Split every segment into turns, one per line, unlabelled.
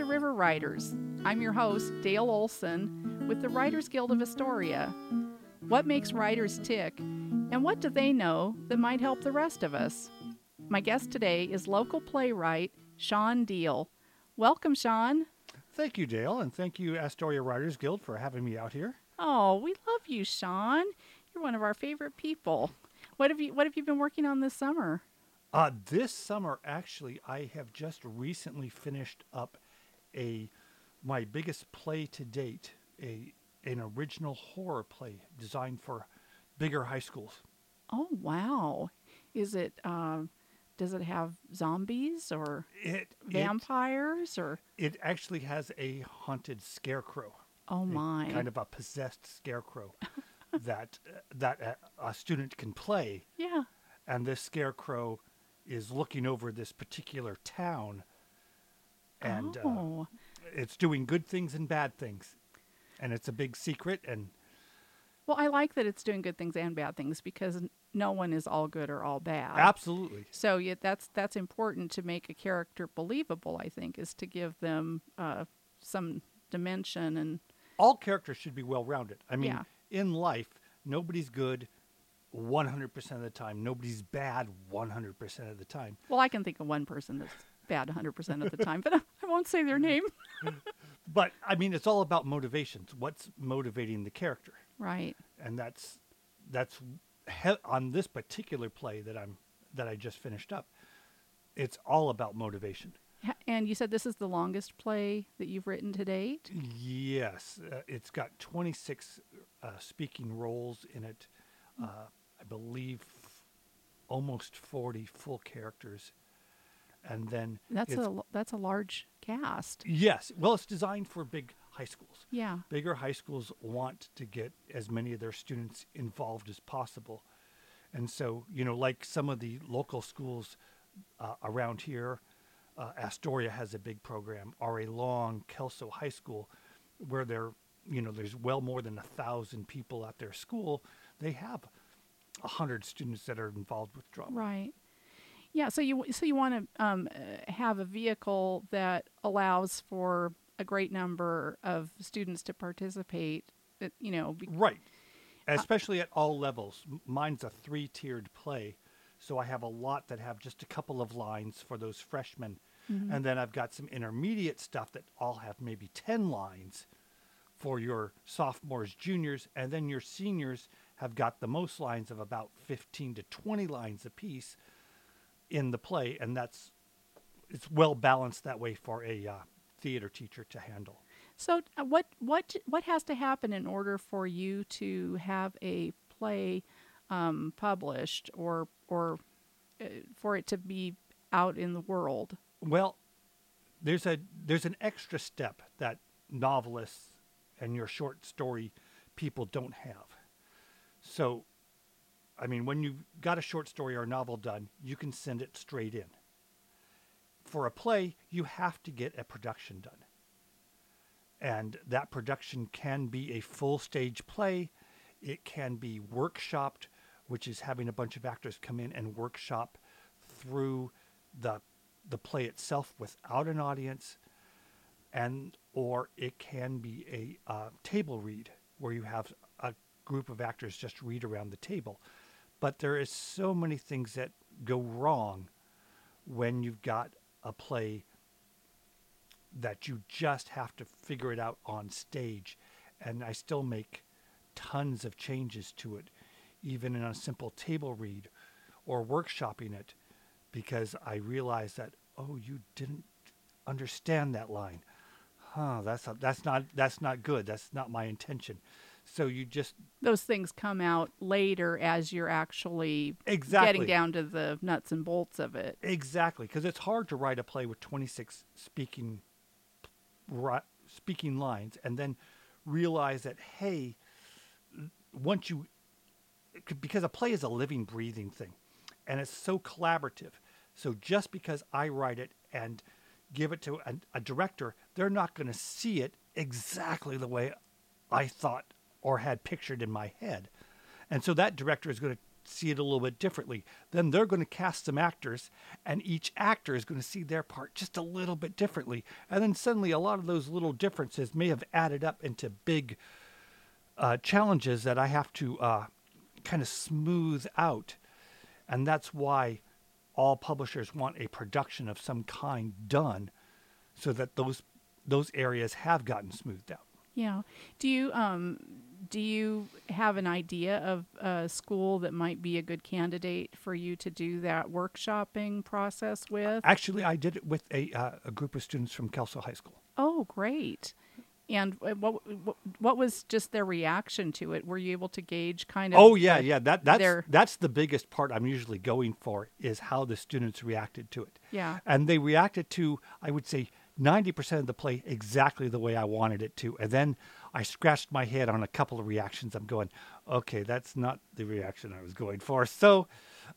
To River Writers. I'm your host, Dayle Olson, with the Writers Guild of Astoria. What makes writers tick, and what do they know that might help the rest of us? My guest today is local playwright Shawn Deal. Welcome, Shawn.
Thank you, Dayle, and thank you, Astoria Writers Guild, for having me out here.
Oh, we love you, Shawn. You're one of our favorite people. What have you What have you been working on this summer?
Uh, this summer, actually, I have just recently finished up a my biggest play to date, a an original horror play designed for bigger high schools.
Oh wow! Is it? Um, does it have zombies or
It
vampires or?
It, it actually has a haunted scarecrow.
Oh my!
kind of a possessed scarecrow that that a, a student can play,
yeah.
and this scarecrow is looking over this particular town, and uh,
oh,
it's doing good things and bad things, and it's a big secret. And
well, I like that it's doing good things and bad things because no one is all good or all bad.
absolutely,
So yeah, that's that's important to make a character believable. I think is to give them uh, some dimension and
all characters should be well rounded. I mean,
Yeah.
in life, nobody's good 100% of the time. Nobody's bad 100% of the time.
well, I can think of one person that's bad 100% of the time, but I won't say their name.
But I mean, it's all about motivations. What's motivating the character?
Right.
And that's that's he- on this particular play that I'm that I just finished up. It's all about motivation.
And you said this is the longest play that you've written to date.
Yes, uh, it's got 26 uh, speaking roles in it. Uh, I believe almost 40 full characters, and then
That's a that's a large cast.
yes. Well, it's designed for big high schools.
Yeah.
Bigger high schools want to get as many of their students involved as possible, and so you know, like some of the local schools uh, around here, uh, Astoria has a big program. R.A. Long, Kelso High School, where there, you know, there's well more than a thousand people at their school. They have a hundred students that are involved with drama.
Right. Yeah. So you so you want to um, uh, have a vehicle that allows for a great number of students to participate. That you know. Be,
Right. Especially at all levels. Mine's a three tiered play. So I have a lot that have just a couple of lines for those freshmen. And then I've got some intermediate stuff that all have maybe 10 lines for your sophomores, juniors. And then your seniors have got the most lines of about 15 to 20 lines apiece in the play. And that's, it's well balanced that way for a uh, theater teacher to handle.
So uh, what what what has to happen in order for you to have a play um, published or or uh, for it to be out in the world?
Well, there's a there's an extra step that novelists and your short story people don't have. So, I mean, when you've got a short story or novel done, you can send it straight in. For a play, you have to get a production done. And that production can be a full stage play. It can be workshopped, which is having a bunch of actors come in and workshop through the the play itself without an audience, and or it can be a uh, table read where you have a group of actors just read around the table. But there is so many things that go wrong when you've got a play that you just have to figure it out on stage. And I still make tons of changes to it, even in a simple table read or workshopping it, because I realize that, oh, you didn't understand that line. Huh, that's not, that's not that's not good. That's not my intention. So you just
Those things come out later as you're actually
Exactly.
getting down to the nuts and bolts of it.
Exactly, because it's hard to write a play with 26 speaking speaking lines and then realize that hey, once you because a play is a living breathing thing and it's so collaborative. So just because I write it and give it to a, a director, they're not going to see it exactly the way I thought or had pictured in my head. And so that director is going to see it a little bit differently. Then they're going to cast some actors, and each actor is going to see their part just a little bit differently. And then suddenly, a lot of those little differences may have added up into big uh, challenges that I have to uh, kind of smooth out. And that's why all publishers want a production of some kind done so that those those areas have gotten smoothed out.
Yeah. Do you um do you have an idea of a school that might be a good candidate for you to do that workshopping process with?
Actually, I did it with a uh, a group of students from Kelso High School.
Oh, great. And uh, what, what what was just their reaction to it? Were you able to gauge kind of?
Oh yeah,
the-
yeah. That that's
their-
that's the biggest part I'm usually going for is how the students reacted to it.
Yeah.
And they reacted to I would say 90% of the play exactly the way I wanted it to. And then I scratched my head on a couple of reactions. I'm going, okay, that's not the reaction I was going for. So,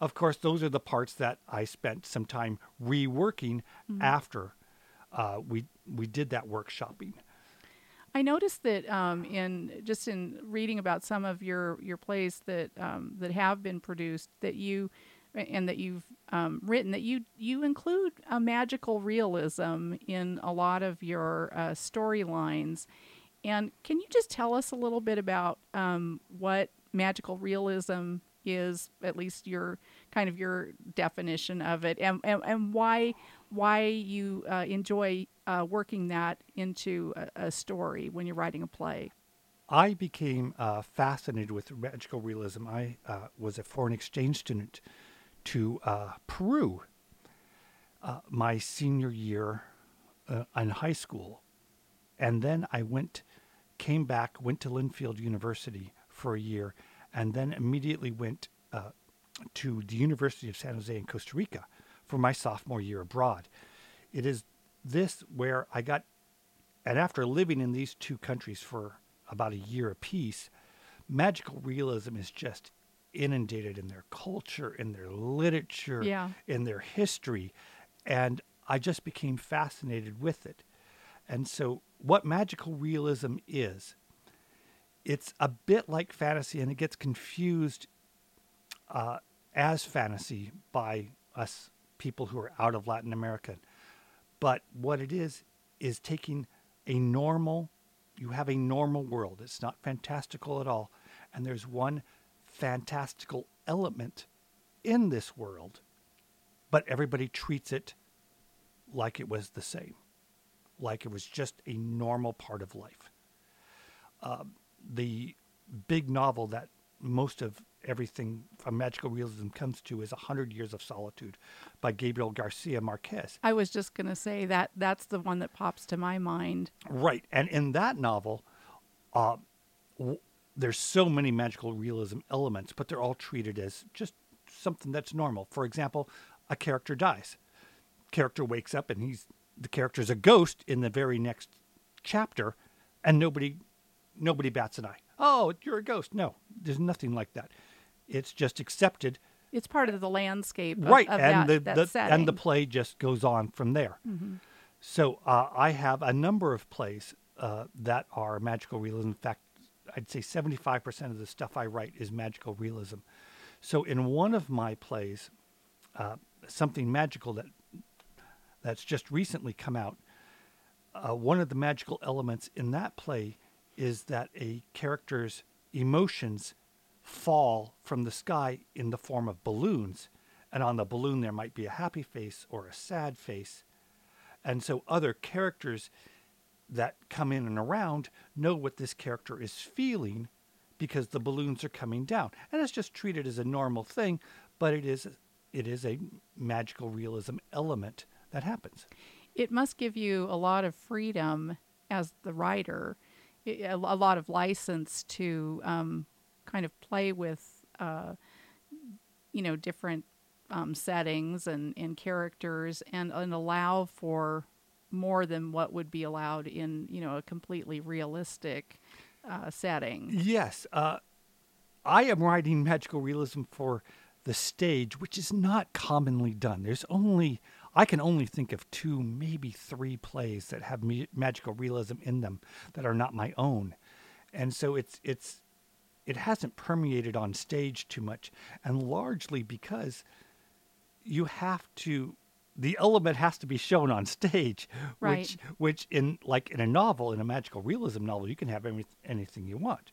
of course, those are the parts that I spent some time reworking after uh, we we did that workshopping.
I noticed that um, in just in reading about some of your your plays that um, that have been produced that you and that you've um, written that you you include a magical realism in a lot of your uh, storylines. And can you just tell us a little bit about um, what magical realism is, at least your kind of your definition of it, and and, and why why you uh, enjoy uh, working that into a, a story when you're writing a play?
I became uh, fascinated with magical realism. I uh, was a foreign exchange student to uh, Peru uh, my senior year uh, in high school. And then I went, came back, went to Linfield University for a year, and then immediately went uh, to the University of San Jose in Costa Rica for my sophomore year abroad. It is this where I got and after living in these two countries for about a year apiece, magical realism is just inundated in their culture, in their literature,
Yeah.
in their history. And I just became fascinated with it. And so, what magical realism is, it's a bit like fantasy and it gets confused uh, as fantasy by us people who are out of Latin America. But what it is, is taking a normal, you have a normal world. It's not fantastical at all. And there's one fantastical element in this world, but everybody treats it like it was the same, like it was just a normal part of life. Um, the big novel that most of everything from magical realism comes to is A Hundred Years of Solitude by Gabriel Garcia Marquez.
I was just going to say that that's the one that pops to my mind.
Right. And in that novel, uh, w- there's so many magical realism elements, but they're all treated as just something that's normal. For example, a character dies. Character wakes up and he's the character's a ghost in the very next chapter, and nobody nobody bats an eye. Oh, you're a ghost. No, there's nothing like that. It's just accepted.
It's part of the landscape, of,
right
Of
and
that,
the,
that
the and the play just goes on from there so uh, i have a number of plays uh, that are magical realism in fact i'd say 75% of the stuff i write is magical realism so in one of my plays uh, something magical that that's just recently come out uh, one of the magical elements in that play is that a character's emotions fall from the sky in the form of balloons. And on the balloon, there might be a happy face or a sad face. And so other characters that come in and around know what this character is feeling because the balloons are coming down. And it's just treated as a normal thing, but it is it is a magical realism element that happens.
it must give you a lot of freedom as the writer, a lot of license to um, kind of play with, uh, you know, different um, settings and, and characters, and, and allow for more than what would be allowed in, you know, a completely realistic uh, setting.
Yes, uh, I am writing magical realism for the stage, which is not commonly done. There's only I can only think of two, maybe three plays that have magical realism in them that are not my own, and so it's it's it hasn't permeated on stage too much, and largely because you have to the element has to be shown on stage
Right.
which which in like in a novel in a magical realism novel you can have any, anything you want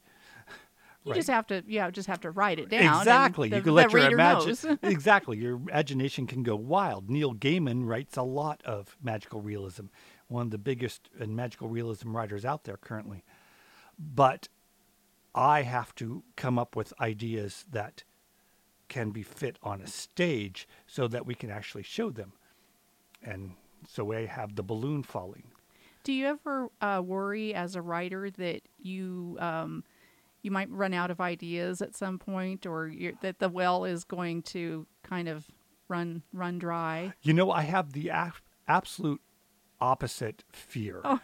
You
Right.
just have to, yeah, just have to write it down.
exactly
The,
you can let your imagine exactly your imagination can go wild neil gaiman writes a lot of magical realism one of the biggest and magical realism writers out there currently but i have to come up with ideas that can be fit on a stage so that we can actually show them and so I have the balloon falling.
Do you ever uh, worry as a writer that you um, you might run out of ideas at some point, or that the well is going to kind of run run dry?
You know, I have the ab- absolute opposite fear. uh,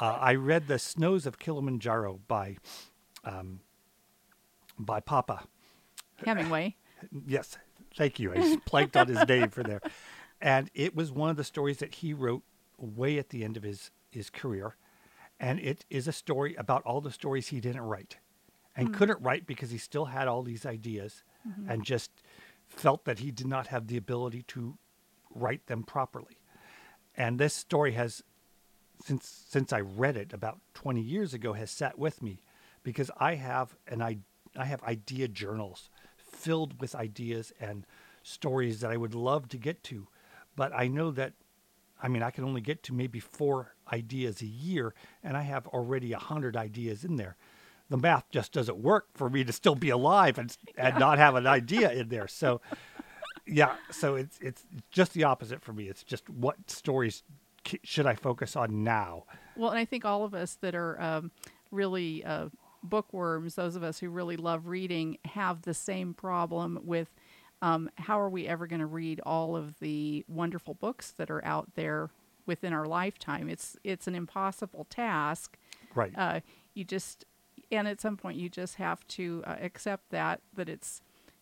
I read The Snows of Kilimanjaro by um, by Papa.
Hemingway.
Yes, thank you. I just planked on his name for there. And it was one of the stories that he wrote way at the end of his, his career. And it is a story about all the stories he didn't write and hmm. couldn't write because he still had all these ideas mm-hmm. and just felt that he did not have the ability to write them properly. And this story has since since I read it about 20 years ago has sat with me because I have an I I have idea journals filled with ideas and stories that I would love to get to, but I know that I mean I can only get to maybe 4 ideas a year and I have already a 100 ideas in there. The math just doesn't work for me to still be alive and and not have an idea in there. So yeah, so it's it's just the opposite for me. It's just what stories should I focus on now?
Well, and I think all of us that are um, really uh, bookworms, those of us who really love reading, have the same problem with um, how are we ever going to read all of the wonderful books that are out there within our lifetime? It's it's an impossible task.
Right.
Uh, you just and at some point you just have to uh, accept that that it's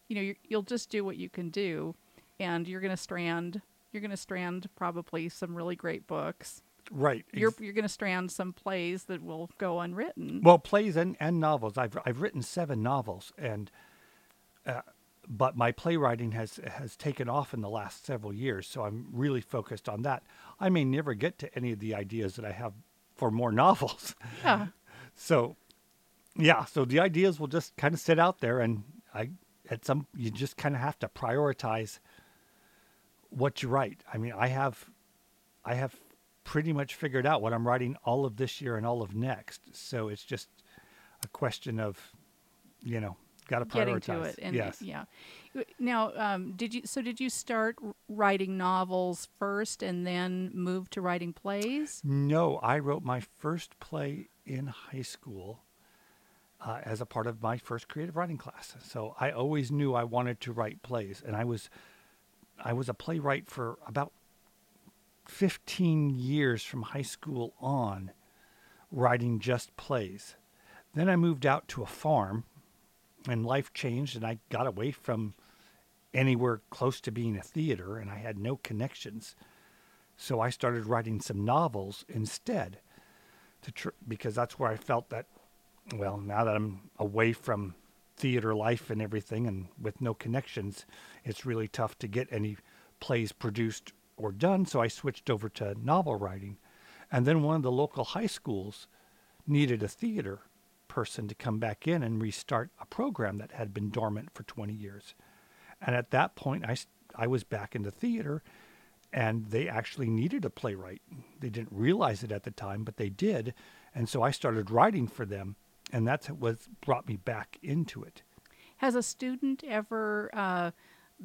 you know you you'll just do what you can do, and you're going to strand you're going to strand probably some really great books
right.
you're you're going to strand some plays that will go unwritten.
well, plays and, and novels. I've I've written seven novels, and uh, but my playwriting has has taken off in the last several years. So I'm really focused on that. I may never get to any of the ideas that I have for more novels.
yeah,
So, yeah, so the ideas will just kind of sit out there, and I at some you just kind of have to prioritize what you write. I mean, I have, I have pretty much figured out what I'm writing all of this year and all of next. So it's just a question of, you know, got to prioritize.
getting to it. And
yes.
yeah. Now, um, did you? So did you start writing novels first and then move to writing plays?
No, I wrote my first play in high school uh, as a part of my first creative writing class. So I always knew I wanted to write plays, and I was I was a playwright for about 15 years from high school on, writing just plays. Then I moved out to a farm, and life changed, and I got away from anywhere close to being a theater, and I had no connections. So I started writing some novels instead, to tr- because that's where I felt that, well, now that I'm away from theater life and everything, and with no connections, it's really tough to get any plays produced or done. So I switched over to novel writing, and then one of the local high schools needed a theater person to come back in and restart a program that had been dormant for 20 years. And at that point, I, I was back in the theater, and they actually needed a playwright. They didn't realize it at the time, but they did. And so I started writing for them, and that's what brought me back into it.
Has a student ever uh,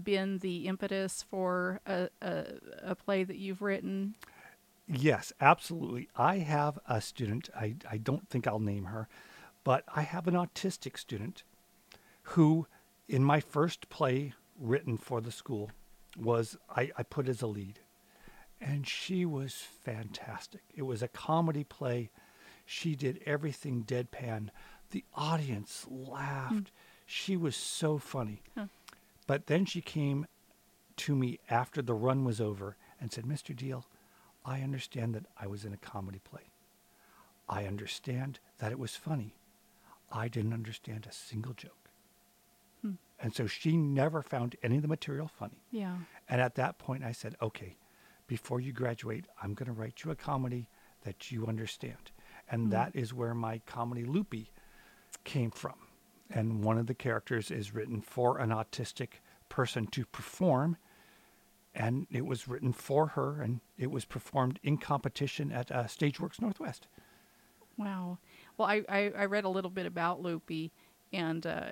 been the impetus for a, a, a play that you've written?
Yes, absolutely. I have a student, I, I don't think I'll name her, but I have an autistic student who, in my first play written for the school, was I, I put as a lead. And she was fantastic. It was a comedy play. She did everything deadpan. The audience laughed. Hmm. She was so funny.
Huh.
But then she came to me after the run was over and said, Mr. Deal, I understand that I was in a comedy play. I understand that it was funny. I didn't understand a single joke.
Hmm.
And so she never found any of the material funny.
Yeah.
And at that point, I said, okay, before you graduate, I'm going to write you a comedy that you understand. And
Hmm.
that is where my comedy Loopy came from. And one of the characters is written for an autistic person to perform. And it was written for her, and it was performed in competition at uh, Stageworks Northwest.
Wow. Well, I, I, I read a little bit about Loopy, and uh,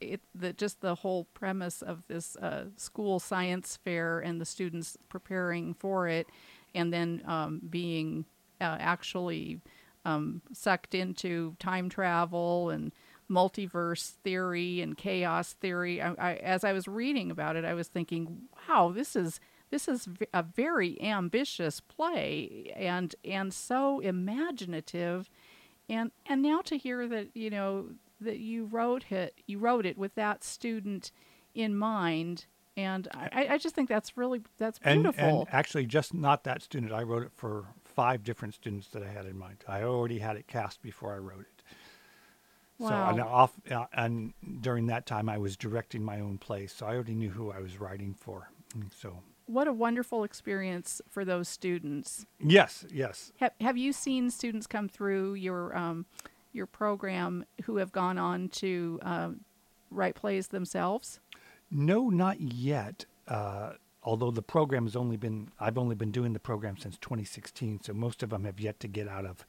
it the just the whole premise of this uh, school science fair and the students preparing for it, and then um, being uh, actually um, sucked into time travel and multiverse theory and chaos theory. I, I, as I was reading about it, I was thinking, wow, this is this is a very ambitious play and and so imaginative and and now to hear that you know that you wrote it you wrote it with that student in mind and I, I just think that's really that's beautiful
and actually, just not that student. I wrote it for five different students that I had in mind. I already had it cast before I wrote it. So and
Wow.
off uh, and during that time, I was directing my own play, so I already knew who I was writing for. So
what a wonderful experience for those students
yes, yes,
have, have you seen students come through your um, your program who have gone on to um, write plays themselves
no, not yet. Uh, although the program has only been, I've only been doing the program since 2016, so most of them have yet to get out of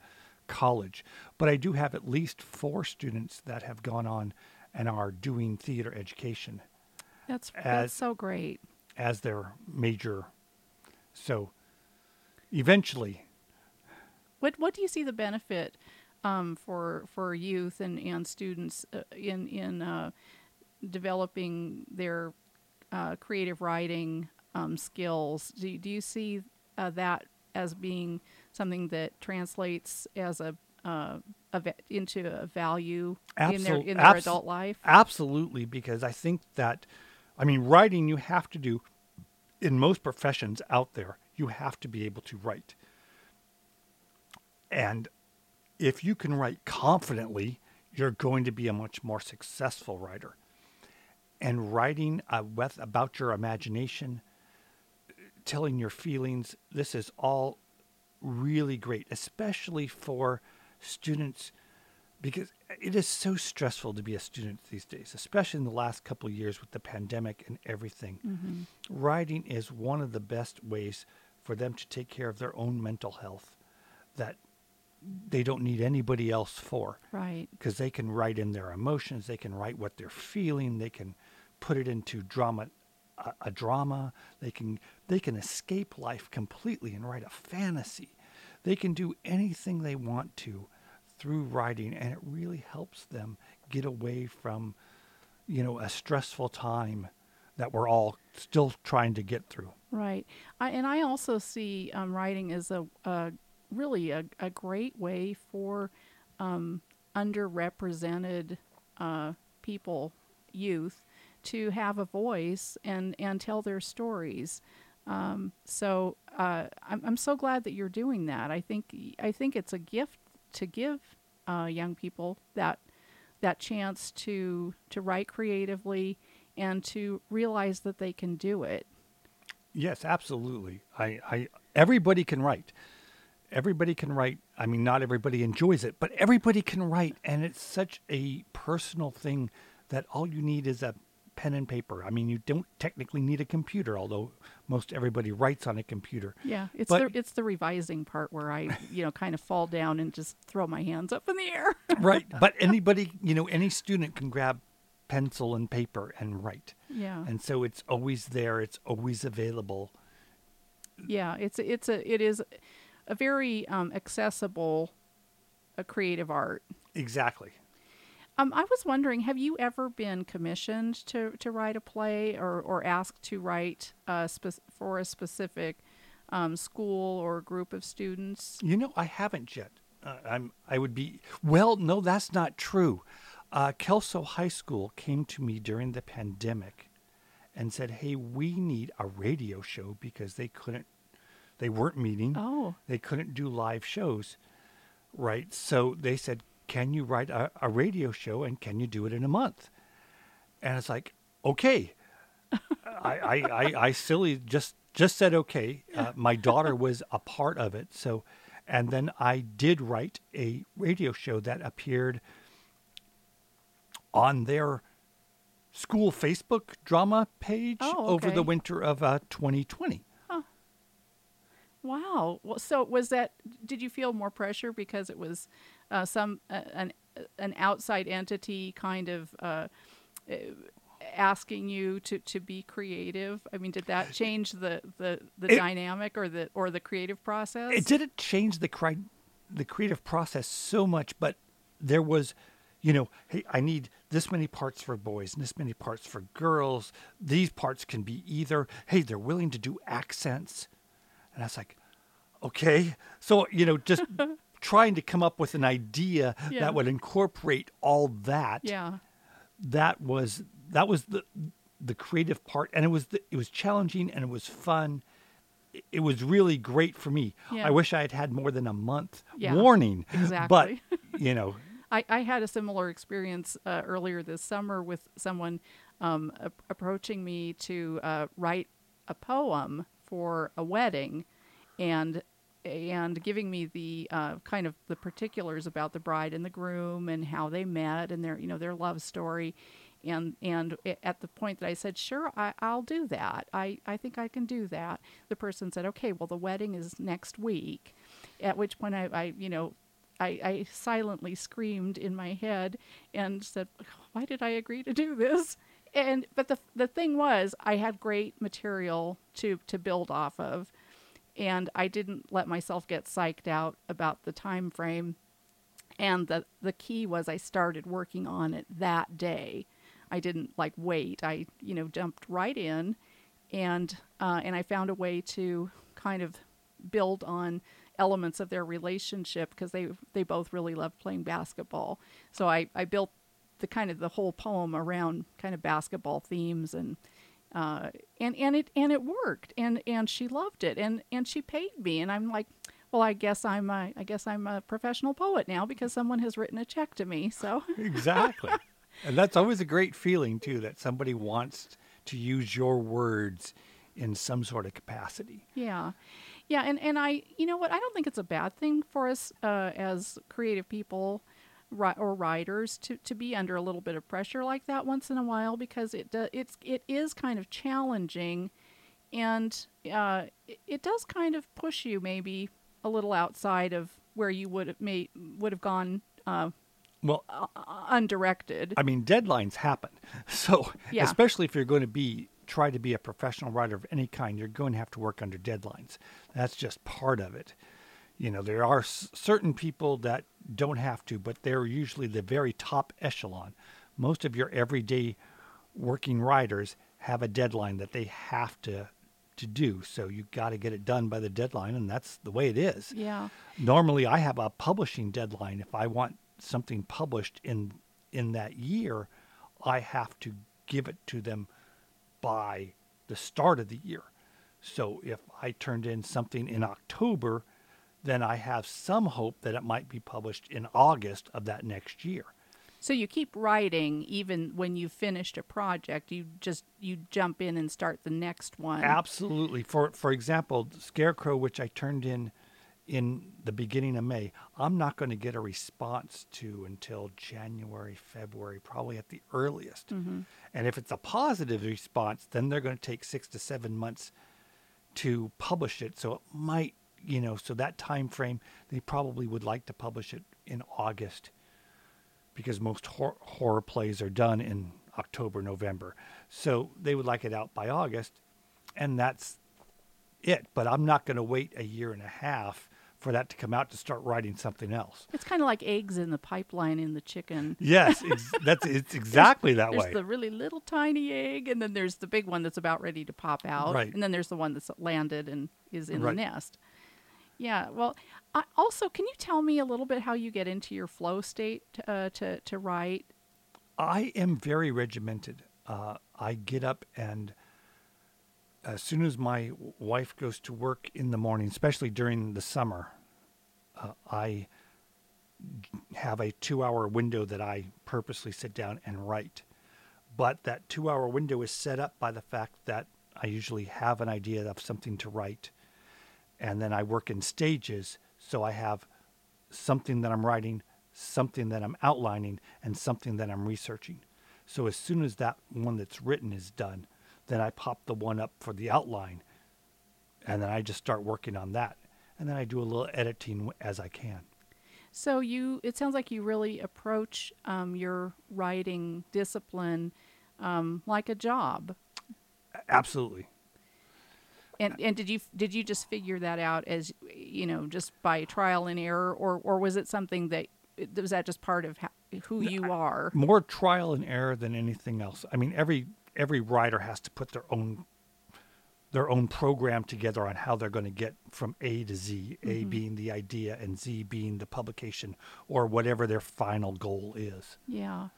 college. But I do have at least four students that have gone on and are doing theater education
that's
As-
that's so great
as their major. So eventually,
What what do you see the benefit um, for for youth and and students uh, in in uh, developing their uh, creative writing um, skills? Do do you see uh, that as being something that translates as a uh, into a value in their in their adult life?
absolutely, because I think that, I mean, writing you have to do, in most professions out there, you have to be able to write. And if you can write confidently, you're going to be a much more successful writer. And writing uh, about your imagination, telling your feelings, this is all really great, especially for students because it is so stressful to be a student these days, especially in the last couple of years with the pandemic and everything. Mm-hmm. Writing is one of the best ways for them to take care of their own mental health that they don't need anybody else for
Right.
because they can write in their emotions, they can write what they're feeling, they can put it into drama, a, a drama. They can they can escape life completely and write a fantasy. They can do anything they want to through writing, and it really helps them get away from, you know, a stressful time that we're all still trying to get through.
Right. I, and I also see um, writing as a, a really a, a great way for um, underrepresented uh, people, youth, to have a voice and, and tell their stories. Um, so uh, I'm, I'm so glad that you're doing that. I think I think it's a gift to give uh, young people that that chance to to write creatively and to realize that they can do it.
Yes, absolutely. I, I everybody can write. Everybody can write. I mean, not everybody enjoys it, but everybody can write, and it's such a personal thing that all you need is a pen and paper. I mean, you don't technically need a computer, although most everybody writes on a computer.
Yeah, it's
But-
the it's the revising part where I you know kind of fall down and just throw my hands up in the air.
right. But anybody, you know, any student can grab pencil and paper and write.
yeah,
And so it's always there. It's always available.
yeah, it's it's a it is a very um, accessible, a creative art.
Exactly.
Um, I was wondering, have you ever been commissioned to, to write a play or, or asked to write uh, spec- for a specific um, school or group of students?
You know, I haven't yet. Uh, I'm. I would be. Well, no, that's not true. Uh, Kelso High School came to me during the pandemic, and said, "Hey, we need a radio show because they couldn't. They weren't meeting.
Oh,
They couldn't do live shows, right? So they said, can you write a, a radio show and can you do it in a month? And it's like, okay. I, I, I, I silly just just said okay. Uh, my daughter was a part of it, so and then I did write a radio show that appeared on their school Facebook drama page
Oh,
over the winter of uh, 2020.
Wow. Well, so was that? Did you feel more pressure because it was uh, some uh, an an outside entity kind of uh, uh, asking you to, to be creative? I mean, did that change the the, the
It-
dynamic or the or the creative process?
It didn't change the cri- the creative process so much, but there was, you know, hey, I need this many parts for boys and this many parts for girls. These parts can be either. Hey, they're willing to do accents, and I was like, okay. So you know, just trying to come up with an idea
Yeah.
that would incorporate all that.
Yeah.
That was that was the the creative part, and it was the, it was challenging and it was fun. It- was really great for me.
Yeah.
I wish I had had more than a month
Yeah,
warning.
exactly.
But you know,
I, I had a similar experience uh, earlier this summer with someone um, a- approaching me to uh, write a poem for a wedding, and and giving me the uh, kind of the particulars about the bride and the groom and how they met and their you know their love story, and and at the point that I said sure I, I'll do that. I I think I can do that the person said okay well the wedding is next week, at which point I, I you know I, I silently screamed in my head and said, "Why did I agree to do this?" And but the the thing was, I had great material to to build off of, and I didn't let myself get psyched out about the time frame. And the the key was I started working on it that day. I didn't like wait. I you know jumped right in, and uh, and I found a way to kind of build on elements of their relationship because they they both really loved playing basketball. So I I built the kind of the whole poem around kind of basketball themes and uh, and and it and it worked and and she loved it and and she paid me and I'm like well I guess I'm a, I guess I'm a professional poet now because someone has written a check to me so
exactly. and that's always a great feeling too that somebody wants to use your words in some sort of capacity.
Yeah. Yeah, and, and I, you know what, I don't think it's a bad thing for us uh, as creative people ri- or writers to, to be under a little bit of pressure like that once in a while because it do, it's it is kind of challenging, and uh, it, it does kind of push you maybe a little outside of where you would have made would have gone uh,
Well,
uh, undirected.
I mean, deadlines happen. So,
Yeah.
especially if you're going to be try to be a professional writer of any kind, you're going to have to work under deadlines. That's just part of it. You know, there are s- certain people that don't have to, but they're usually the very top echelon. Most of your everyday working writers have a deadline that they have to to do. So you got to get it done by the deadline, and that's the way it is.
yeah.
Normally, I have a publishing deadline. If I want something published in in that year, I have to give it to them by the start of the year. So if I turned in something in October, then I have some hope that it might be published in August of that next year.
So you keep writing even when you've finished a project. You just you jump in and start the next one.
Absolutely. For for example, Scarecrow, which I turned in in the beginning of May, I'm not going to get a response to until January, February, probably at the earliest. Mm-hmm. And if it's a positive response, then they're going to take six to seven months to publish it. So it might, you know, so that time frame, they probably would like to publish it in August because most hor- horror plays are done in October, November. So they would like it out by August, and that's it. But I'm not going to wait a year and a half for that to come out to start writing something else.
It's kind of like eggs in the pipeline in the chicken.
Yes, ex- that's it's exactly that
There's
way.
the really little tiny egg, and then there's the big one that's about ready to pop out,
Right.
and then there's the one that's landed and is in
Right.
the nest. Yeah. Well, I, also, can you tell me a little bit how you get into your flow state uh, to to write?
I am very regimented. Uh, I get up and as soon as my wife goes to work in the morning, especially during the summer, uh, I have a two hour window that I purposely sit down and write. But that two hour window is set up by the fact that I usually have an idea of something to write. And then I work in stages. So I have something that I'm writing, something that I'm outlining, and something that I'm researching. So as soon as that one that's written is done, then I pop the one up for the outline. And then I just start working on that. And then I do a little editing as I can.
So you, it sounds like you really approach um, your writing discipline um, like a job.
Absolutely.
And and did you did you just figure that out as you know just by trial and error, or or was it something that was that just part of how, who you are?
More trial and error than anything else. I mean, every every writer has to put their own their own program together on how they're going to get from A to Z, A
Mm-hmm.
being the idea and Z being the publication or whatever their final goal is.
Yeah.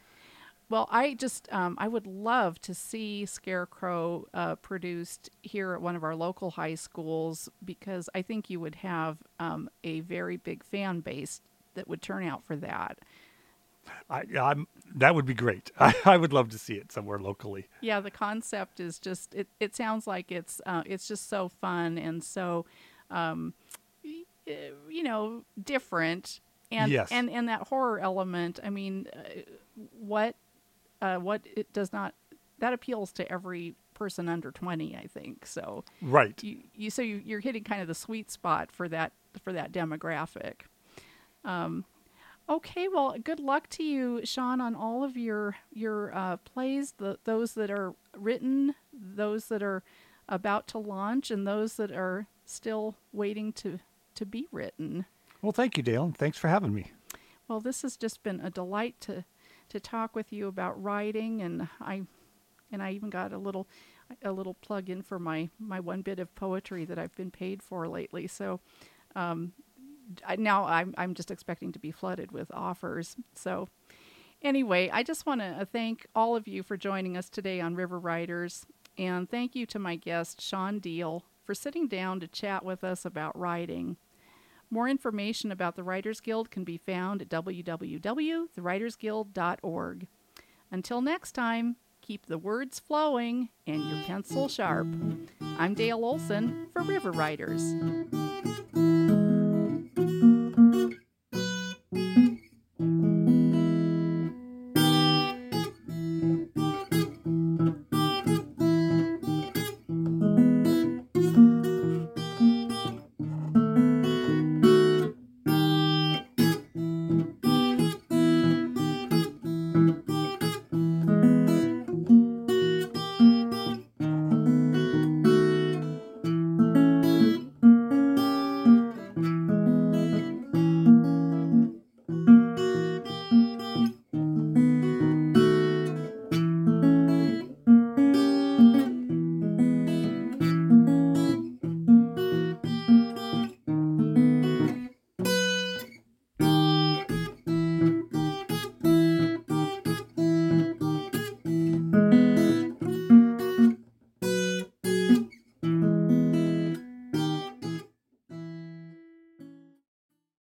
Well, I just um, I would love to see Scarecrow uh, produced here at one of our local high schools because I think you would have um, a very big fan base that would turn out for that.
I, I'm that would be great. I, I would love to see it somewhere locally.
Yeah, the concept is just it. It sounds like it's uh, it's just so fun and so, um, you know, different and
Yes.
and and that horror element. I mean, uh, what uh, what it does not that appeals to every person under twenty. I think so.
Right.
You you so you, you're hitting kind of the sweet spot for that for that demographic. Um, Okay, well, good luck to you, Shawn, on all of your your uh, plays. The those that are written, those that are about to launch, and those that are still waiting to to be written.
Well, thank you, Dayle, and thanks for having me.
Well, this has just been a delight to to talk with you about writing, and I and I even got a little a little plug in for my my one bit of poetry that I've been paid for lately. So um, I, now I'm I'm just expecting to be flooded with offers. So anyway, I just want to thank all of you for joining us today on River Writers, and thank you to my guest Shawn Deal for sitting down to chat with us about writing. More information about the Writers Guild can be found at www.thewritersguild.org. Until next time, keep the words flowing and your pencil sharp. I'm Dayle Olson for River Writers.